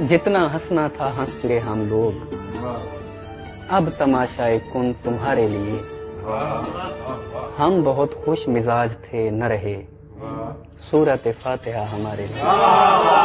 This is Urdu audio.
جتنا ہنسنا تھا ہنس گئے ہم لوگ۔ اب تماشا کن تمہارے لیے۔ ہم بہت خوش مزاج تھے نہ رہے۔ صورت فاتحہ ہمارے لیے۔